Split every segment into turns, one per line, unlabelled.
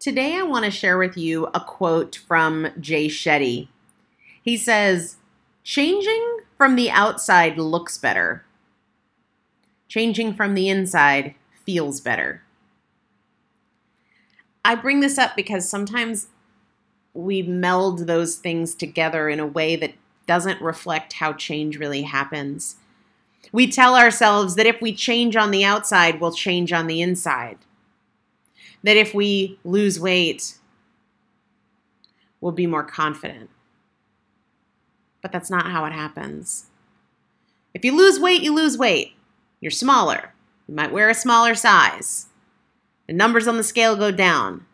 Today, I want to share with you a quote from Jay Shetty. He says, Changing from the outside looks better, changing from the inside feels better. I bring this up because sometimes we meld those things together in a way that doesn't reflect how change really happens. We tell ourselves that if we change on the outside, we'll change on the inside that if we lose weight, we'll be more confident. But that's not how it happens. If you lose weight, you lose weight. You're smaller. You might wear a smaller size. The numbers on the scale go down.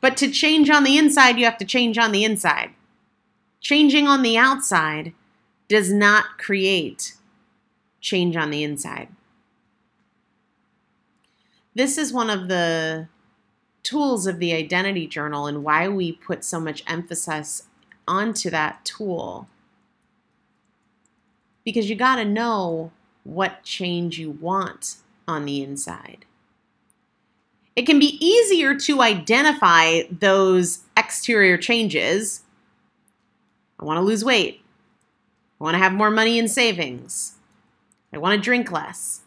But to change on the inside, you have to change on the inside. Changing on the outside does not create change on the inside. This is one of the tools of the identity journal and why we put so much emphasis onto that tool. Because you got to know what change you want on the inside. It can be easier to identify those exterior changes. I want to lose weight. I want to have more money in savings. I want to drink less.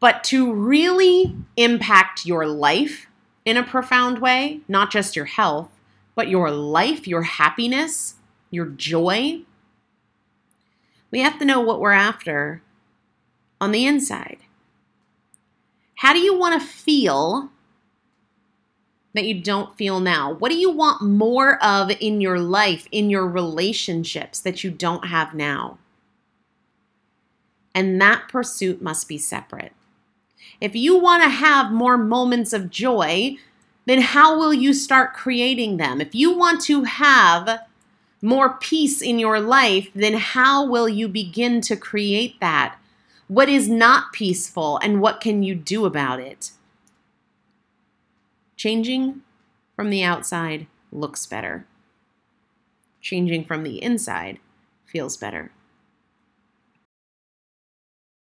But to really impact your life in a profound way, not just your health, but your life, your happiness, your joy, we have to know what we're after on the inside. How do you want to feel that you don't feel now? What do you want more of in your life, in your relationships that you don't have now? And that pursuit must be separate. If you want to have more moments of joy, then how will you start creating them? If you want to have more peace in your life, then how will you begin to create that? What is not peaceful and what can you do about it? Changing from the outside looks better. Changing from the inside feels better.